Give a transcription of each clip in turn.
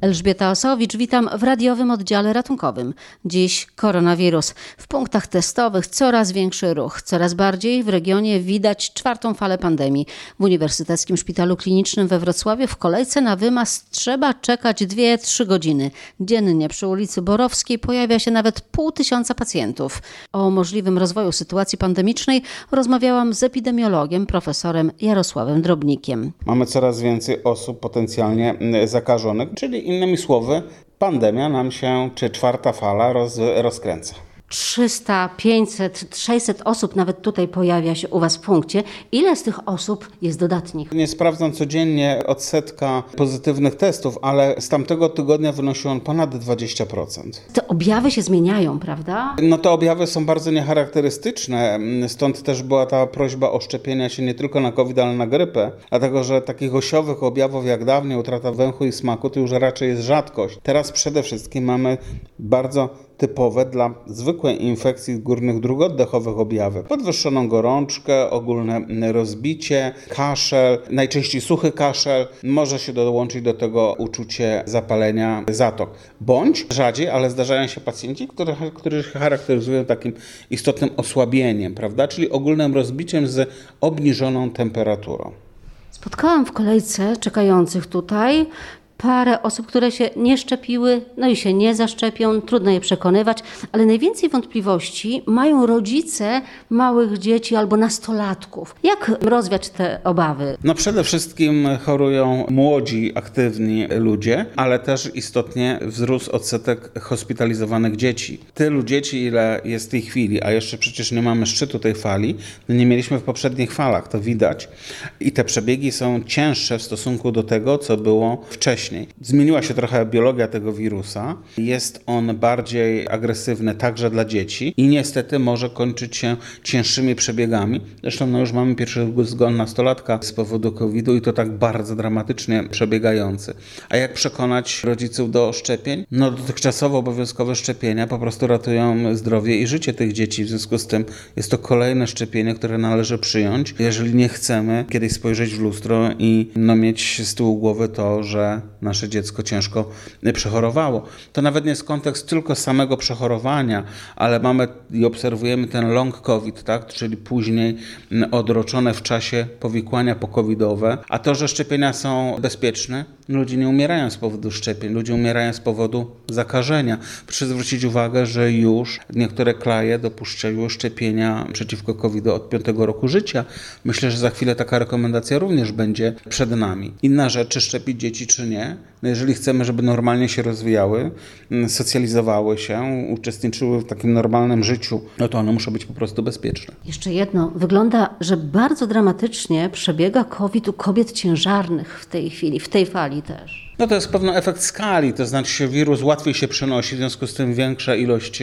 Elżbieta Osowicz, witam w radiowym oddziale ratunkowym. Dziś koronawirus. W punktach testowych coraz większy ruch. Coraz bardziej w regionie widać czwartą falę pandemii. W Uniwersyteckim Szpitalu Klinicznym we Wrocławiu w kolejce na wymaz trzeba czekać 2-3 godziny. Dziennie przy ulicy Borowskiej pojawia się nawet pół tysiąca pacjentów. O możliwym rozwoju sytuacji pandemicznej rozmawiałam z epidemiologiem, profesorem Jarosławem Drobnikiem. Mamy coraz więcej osób potencjalnie zakażonych, czyli innymi słowy, pandemia nam się, czy czwarta fala roz, rozkręca. 300, 500, 600 osób nawet tutaj pojawia się u Was w punkcie. Ile z tych osób jest dodatnich? Nie sprawdzam codziennie odsetka pozytywnych testów, ale z tamtego tygodnia wynosi on ponad 20%. Te objawy się zmieniają, prawda? No te objawy są bardzo niecharakterystyczne, stąd też była ta prośba o szczepienia się nie tylko na COVID, ale na grypę, dlatego że takich osiowych objawów jak dawniej, utrata węchu i smaku, to już raczej jest rzadkość. Teraz przede wszystkim mamy bardzo typowe dla zwykłej infekcji górnych dróg oddechowych objawy. Podwyższoną gorączkę, ogólne rozbicie, kaszel, najczęściej suchy kaszel. Może się dołączyć do tego uczucie zapalenia zatok. Bądź rzadziej, ale zdarzają się pacjenci, którzy, charakteryzują takim istotnym osłabieniem, prawda? czyli ogólnym rozbiciem z obniżoną temperaturą. Spotkałam w kolejce czekających tutaj parę osób, które się nie szczepiły, no i się nie zaszczepią, trudno je przekonywać, ale najwięcej wątpliwości mają rodzice małych dzieci albo nastolatków. Jak rozwiać te obawy? No przede wszystkim chorują młodzi, aktywni ludzie, ale też istotnie wzrósł odsetek hospitalizowanych dzieci. Tylu dzieci, ile jest w tej chwili, a jeszcze przecież nie mamy szczytu tej fali, no nie mieliśmy w poprzednich falach, to widać. I te przebiegi są cięższe w stosunku do tego, co było wcześniej wcześniej. Zmieniła się trochę biologia tego wirusa. Jest on bardziej agresywny także dla dzieci i niestety może kończyć się cięższymi przebiegami. Zresztą no już mamy pierwszy zgon nastolatka z powodu COVID-u i to tak bardzo dramatycznie przebiegający. A jak przekonać rodziców do szczepień? No dotychczasowo obowiązkowe szczepienia po prostu ratują zdrowie i życie tych dzieci. W związku z tym jest to kolejne szczepienie, które należy przyjąć, jeżeli nie chcemy kiedyś spojrzeć w lustro i no, mieć z tyłu głowy to, że nasze dziecko ciężko przechorowało. To nawet nie jest kontekst tylko samego przechorowania, ale mamy i obserwujemy ten long COVID, tak? czyli później odroczone w czasie powikłania pokowidowe. A to, że szczepienia są bezpieczne, ludzie nie umierają z powodu szczepień, ludzie umierają z powodu zakażenia. Proszę zwrócić uwagę, że już niektóre kraje dopuszczają szczepienia przeciwko COVID od 5 roku życia. Myślę, że za chwilę taka rekomendacja również będzie przed nami. Inna rzecz, czy szczepić dzieci, czy nie, no jeżeli chcemy, żeby normalnie się rozwijały, mm, socjalizowały się, uczestniczyły w takim normalnym życiu, no to one muszą być po prostu bezpieczne. Jeszcze jedno. Wygląda, że bardzo dramatycznie przebiega COVID u kobiet ciężarnych w tej chwili, w tej fali też. No to jest pewien efekt skali, to znaczy wirus łatwiej się przenosi, w związku z tym większa ilość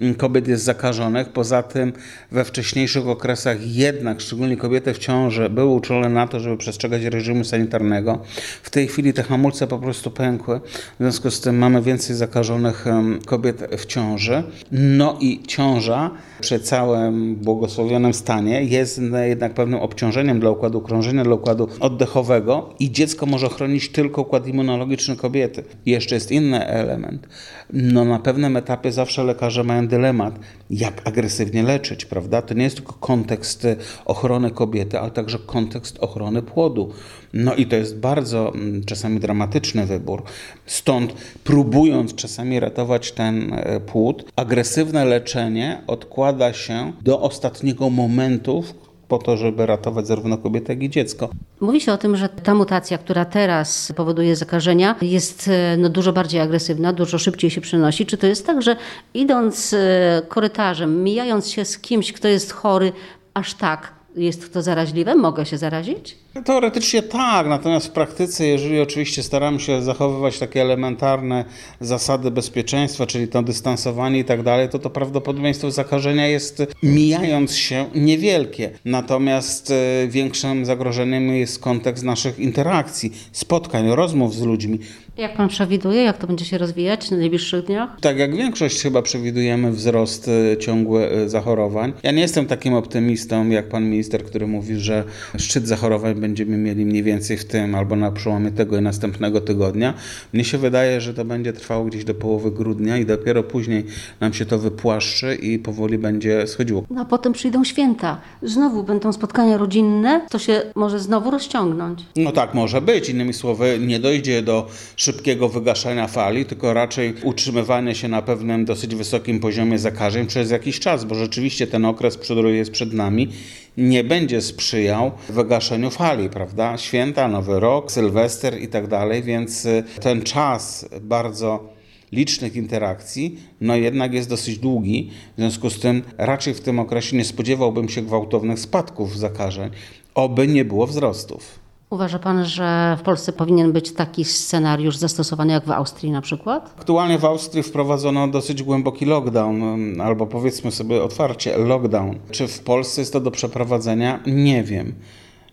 mm, kobiet jest zakażonych. Poza tym we wcześniejszych okresach jednak, szczególnie kobiety w ciąży, były uczulone na to, żeby przestrzegać reżimu sanitarnego. W tej chwili te hamulce po prostu pękły, w związku z tym mamy więcej zakażonych kobiet w ciąży. No i ciąża przy całym błogosławionym stanie jest jednak pewnym obciążeniem dla układu krążenia, dla układu oddechowego i dziecko może chronić tylko układ immunologiczny kobiety. I jeszcze jest inny element. No na pewnym etapie zawsze lekarze mają dylemat, jak agresywnie leczyć, prawda? To nie jest tylko kontekst ochrony kobiety, ale także kontekst ochrony płodu. No i to jest bardzo mm, czasami dramatyczny wybór. Stąd próbując czasami ratować ten e, płód, agresywne leczenie odkłada się do ostatniego momentu, po to, żeby ratować zarówno kobietę, jak i dziecko. Mówi się o tym, że ta mutacja, która teraz powoduje zakażenia, jest e, no, dużo bardziej agresywna, dużo szybciej się przenosi. Czy to jest tak, że idąc e, korytarzem, mijając się z kimś, kto jest chory, aż tak jest to zaraźliwe? Mogę się zarazić? Teoretycznie tak, natomiast w praktyce, jeżeli oczywiście staramy się zachowywać takie elementarne zasady bezpieczeństwa, czyli to dystansowanie i tak dalej, to to prawdopodobieństwo zakażenia jest mijając się niewielkie. Natomiast e, większym zagrożeniem jest kontekst naszych interakcji, spotkań, rozmów z ludźmi. Jak pan przewiduje, jak to będzie się rozwijać w najbliższych dniach? Tak, jak większość chyba przewidujemy wzrost y, ciągły y, zachorowań. Ja nie jestem takim optymistą jak pan minister, który mówi, że szczyt zachorowań będziemy mieli mniej więcej w tym albo na przełomie tego i następnego tygodnia. Mnie się wydaje, że to będzie trwało gdzieś do połowy grudnia i dopiero później nam się to wypłaszczy i powoli będzie schodziło. No a potem przyjdą święta. Znowu będą spotkania rodzinne. To się może znowu rozciągnąć. No tak może być. Innymi słowy, nie dojdzie do szybkiego wygaszania fali, tylko raczej utrzymywanie się na pewnym dosyć wysokim poziomie zakażeń przez jakiś czas, bo rzeczywiście ten okres, który jest przed nami, nie będzie sprzyjał wygaszeniu fali, prawda? Święta, Nowy Rok, Sylwester i tak dalej, więc y, ten czas bardzo licznych interakcji, no jednak jest dosyć długi. W związku z tym raczej w tym okresie nie spodziewałbym się gwałtownych spadków zakażeń, oby nie było wzrostów. Uważa pan, że w Polsce powinien być taki scenariusz zastosowany jak w Austrii na przykład? Aktualnie w Austrii wprowadzono dosyć głęboki lockdown, albo powiedzmy sobie otwarcie lockdown. Czy w Polsce jest to do przeprowadzenia? Nie wiem.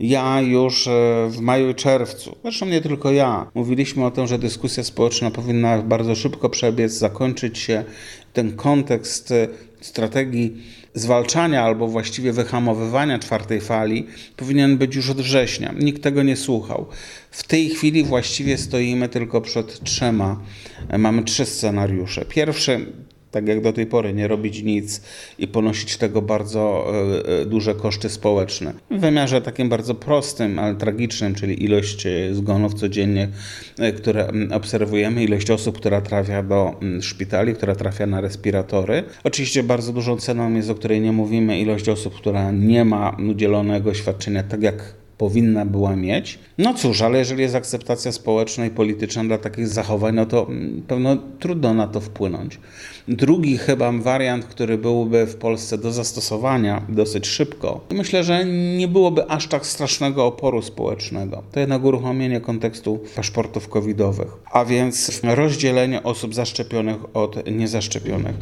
Ja już e, w maju i czerwcu, zresztą nie tylko ja, mówiliśmy o tym, że dyskusja społeczna powinna bardzo szybko przebiec, zakończyć się. Ten kontekst e, strategii zwalczania albo właściwie wyhamowywania czwartej fali powinien być już od września. Nikt tego nie słuchał. W tej chwili właściwie stoimy tylko przed trzema. E, mamy trzy scenariusze. Pierwszy tak jak do tej pory, nie robić nic i ponosić tego bardzo e, e, duże koszty społeczne. W wymiarze takim bardzo prostym, ale tragicznym, czyli ilość e, zgonów codziennie, które obserwujemy, ilość osób, która trafia do szpitali, która trafia na respiratory. Oczywiście bardzo dużą ceną jest, o której nie mówimy, ilość osób, która nie ma udzielonego świadczenia tak jak powinna była mieć. No cóż, ale jeżeli jest akceptacja społeczna i polityczna dla takich zachowań, no to mm, pewno trudno na to wpłynąć. Drugi chyba wariant, który byłby w Polsce do zastosowania dosyć szybko, myślę, że nie byłoby aż tak strasznego oporu społecznego. To jednak uruchomienie kontekstu paszportów covidowych, a więc rozdzielenie osób zaszczepionych od niezaszczepionych.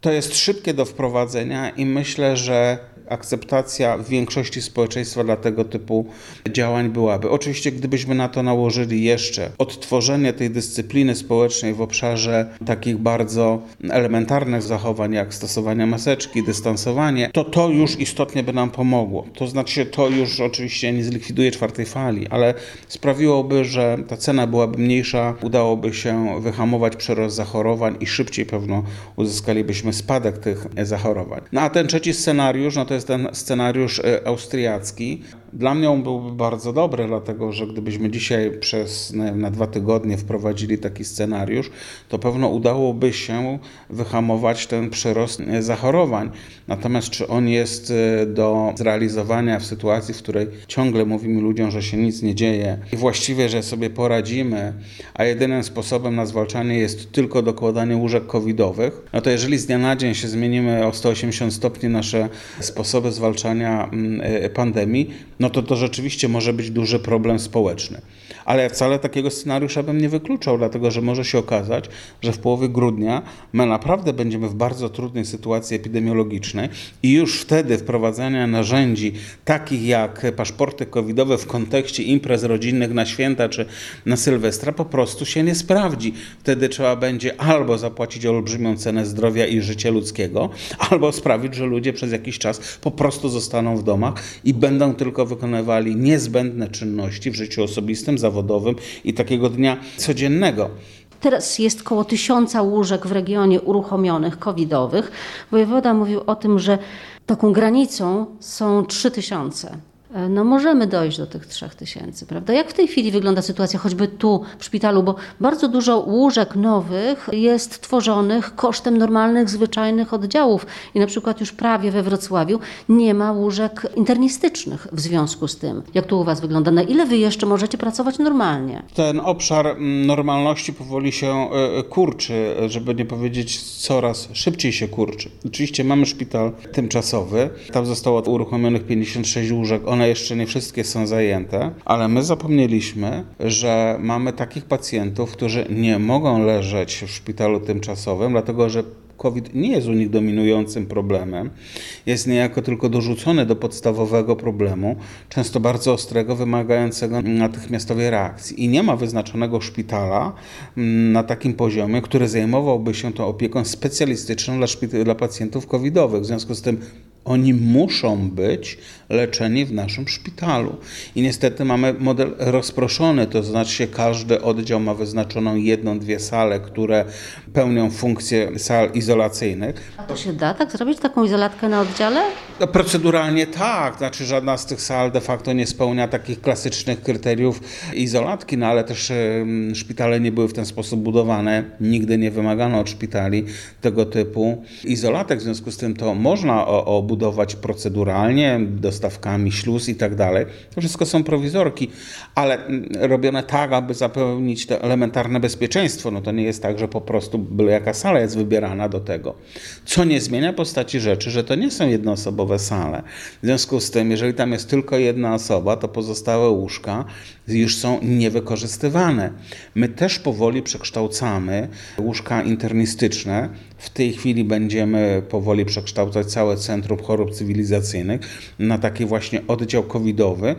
To jest szybkie do wprowadzenia i myślę, że akceptacja w większości społeczeństwa dla tego typu działań byłaby. Oczywiście, gdybyśmy na to nałożyli jeszcze odtworzenie tej dyscypliny społecznej w obszarze takich bardzo elementarnych zachowań, jak stosowanie maseczki, dystansowanie, to to już istotnie by nam pomogło. To znaczy, to już oczywiście nie zlikwiduje czwartej fali, ale sprawiłoby, że ta cena byłaby mniejsza, udałoby się wyhamować przerost zachorowań i szybciej pewno uzyskalibyśmy spadek tych zachorowań. No a ten trzeci scenariusz, no to jest jest ten scenariusz e, austriacki. Dla mnie on byłby bardzo dobry, dlatego że gdybyśmy dzisiaj przez na, na dwa tygodnie wprowadzili taki scenariusz, to pewno udałoby się wyhamować ten przyrost e, zachorowań. Natomiast czy on jest e, do zrealizowania w sytuacji, w której ciągle mówimy ludziom, że się nic nie dzieje i właściwie, że sobie poradzimy, a jedynym sposobem na zwalczanie jest tylko dokładanie łóżek covidowych, no to jeżeli z dnia na dzień się zmienimy o 180 stopni nasze sposoby zwalczania mm, e, pandemii, no to to rzeczywiście może być duży problem społeczny. Ale ja wcale takiego scenariusza bym nie wykluczał, dlatego że może się okazać, że w połowie grudnia my naprawdę będziemy w bardzo trudnej sytuacji epidemiologicznej i już wtedy wprowadzania narzędzi takich jak paszporty covidowe w kontekście imprez rodzinnych na święta czy na Sylwestra po prostu się nie sprawdzi. Wtedy trzeba będzie albo zapłacić olbrzymią cenę zdrowia i życia ludzkiego, albo sprawić, że ludzie przez jakiś czas po prostu zostaną w domach i będą tylko wykonywali niezbędne czynności w życiu osobistym, zawodowym i takiego dnia codziennego. Teraz jest około tysiąca łóżek w regionie uruchomionych, covidowych. Wojewoda mówił o tym, że taką granicą są trzy tysiące. E, no możemy dojść do tych 3000, prawda? Jak w tej chwili wygląda sytuacja choćby tu w szpitalu, bo bardzo dużo łóżek nowych jest tworzonych kosztem normalnych, zwyczajnych oddziałów i na przykład już prawie we Wrocławiu nie ma łóżek internistycznych w związku z tym. Jak tu u Was wygląda? Na ile Wy jeszcze możecie pracować normalnie? Ten obszar mm, normalności powoli się e, e, kurczy, żeby nie powiedzieć coraz szybciej się kurczy. Oczywiście mamy szpital tymczasowy, tam zostało uruchomionych 56 łóżek, one jeszcze nie wszystkie są zajęte, ale my zapomnieliśmy, że mamy takich pacjentów, którzy nie mogą leżeć w szpitalu tymczasowym, dlatego że COVID nie jest u nich dominującym problemem, jest niejako tylko dorzucony do podstawowego problemu, często bardzo ostrego, wymagającego natychmiastowej reakcji. I nie ma wyznaczonego szpitala mm, na takim poziomie, który zajmowałby się tą opieką specjalistyczną dla, dla pacjentów covidowych. W związku z tym oni muszą być leczeni w naszym szpitalu. I niestety mamy model rozproszony, to znaczy każdy oddział ma wyznaczoną jedną, dwie sale, które pełnią funkcję sal izolacyjnych. A to się da tak zrobić, taką izolatkę na oddziale? No, proceduralnie tak, znaczy żadna z tych sal de facto nie spełnia takich klasycznych kryteriów izolatki, no ale też szpitale nie były w ten sposób budowane. Nigdy nie wymagano od szpitali tego typu izolatek, w związku z tym to można obudować proceduralnie, dostawkami śluz i tak dalej. To wszystko są prowizorki, ale robione tak, aby zapewnić to elementarne bezpieczeństwo. No to nie jest tak, że po prostu byle jaka sala jest wybierana do tego. Co nie zmienia postaci rzeczy, że to nie są jednoosobowe sale. W związku z tym, jeżeli tam jest tylko jedna osoba, to pozostałe łóżka już są niewykorzystywane. My też powoli przekształcamy łóżka internistyczne. W tej chwili będziemy powoli przekształcać całe Centrum Chorób Cywilizacyjnych na taki właśnie oddział covidowy,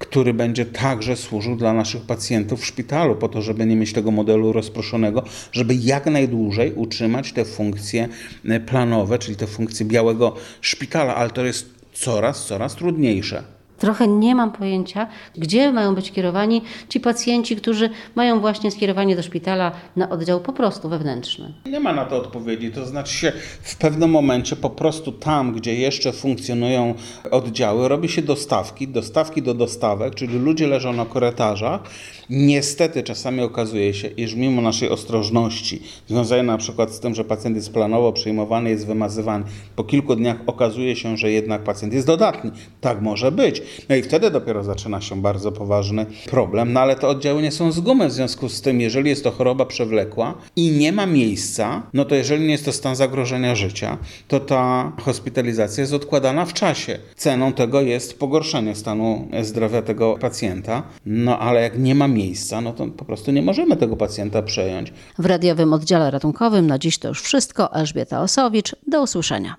który będzie także służył dla naszych pacjentów w szpitalu, po to, żeby nie mieć tego modelu rozproszonego, żeby jak najdłużej utrzymać te funkcje e, planowe, czyli te funkcje białego szpitala, ale to jest coraz, coraz trudniejsze trochę nie mam pojęcia, gdzie mają być kierowani ci pacjenci, którzy mają właśnie skierowanie do szpitala na oddział po prostu wewnętrzny. Nie ma na to odpowiedzi. To znaczy się w pewnym momencie po prostu tam, gdzie jeszcze funkcjonują oddziały, robi się dostawki, dostawki do dostawek, czyli ludzie leżą na korytarzach. Niestety czasami okazuje się, iż mimo naszej ostrożności, związanej na przykład z tym, że pacjent jest planowo przyjmowany, jest wymazywany, po kilku dniach okazuje się, że jednak pacjent jest dodatni. Tak może być. No i wtedy dopiero zaczyna się bardzo poważny problem, no ale te oddziały nie są z gumy, w związku z tym, jeżeli jest to choroba przewlekła i nie ma miejsca, no to jeżeli nie jest to stan zagrożenia życia, to ta hospitalizacja jest odkładana w czasie. Ceną tego jest pogorszenie stanu zdrowia tego pacjenta, no ale jak nie ma miejsca, no to po prostu nie możemy tego pacjenta przejąć. W radiowym oddziale ratunkowym na dziś to już wszystko. Elżbieta Osowicz, do usłyszenia.